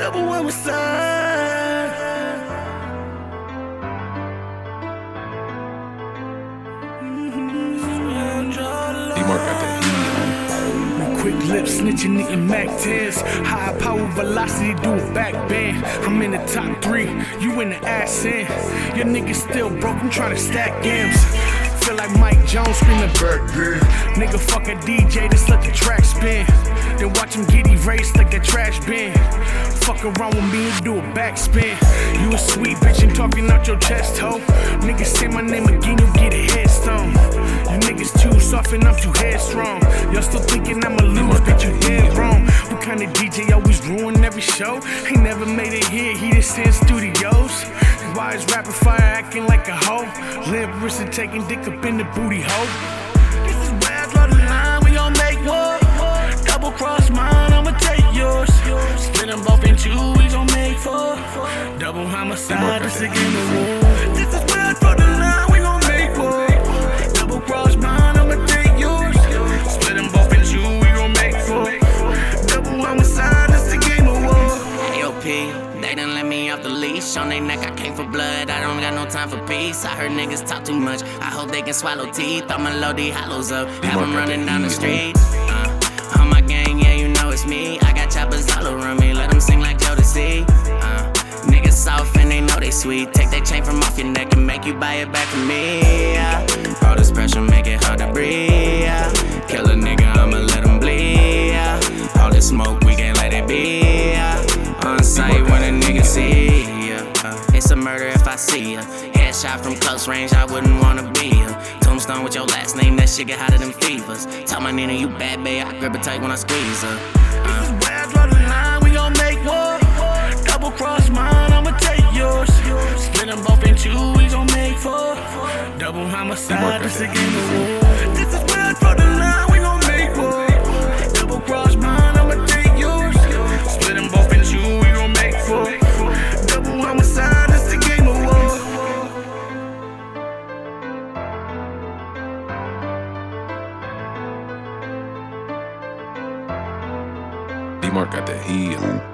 double. D-Mark got that heat on. Quick lips, snitching, eating Mac 10s. High power velocity, do a back bend. I'm in the top three, you in the ass end. Your niggas still broke, I'm trying to stack games. Feel like Mike Jones screaming back then. Nigga, fuck a DJ, just let the track spin. Then watch him get erased like a trash bin. Fuck around with me and do a backspin. You a sweet bitch and talking out your chest, ho. Niggas say my name again, you get a headstone. You niggas too soft and I'm too headstrong. Y'all still thinking I'ma lose, bitch, you dead wrong. What kind of DJ always ruin every show? He never made it here, he just in studios. Why is rapid fire acting like a hoe? Limp wrist and taking dick up in the booty hole. This is bad, draw the line, we gon' make war. Double cross mine, Double homicide, this a game of war. This is bad, draw the line, we gon' make war. Double cross mine, I'ma take yours. Split them both in two, we gon' make four. Double homicide, this a game of war. AOP, they done let me off the leash. On they neck, I came for blood. I don't got no time for peace. I heard niggas talk too much. I hope they can swallow teeth. I'ma load these hollows up. Have them running down the street. They sweet. Take that chain from off your neck and make you buy it back from me. Yeah. All this pressure make it hard to breathe. Yeah. Kill a nigga, I'ma let him bleed. Yeah. All this smoke, we can't let it be. On sight when a nigga see it's a murder if I see ya. Headshot from close range, I wouldn't wanna be ya. Tombstone with your last name, that shit get hotter than fevers. Tell my Nina you bad, babe. I grip it tight when I squeeze her. my side, this again war. This is where I draw the line, we gon' make war. Double cross mine, I'ma take yours. Split them both in two, we gon' make four. Double on my side, this the game of war. D-Mark got that heat.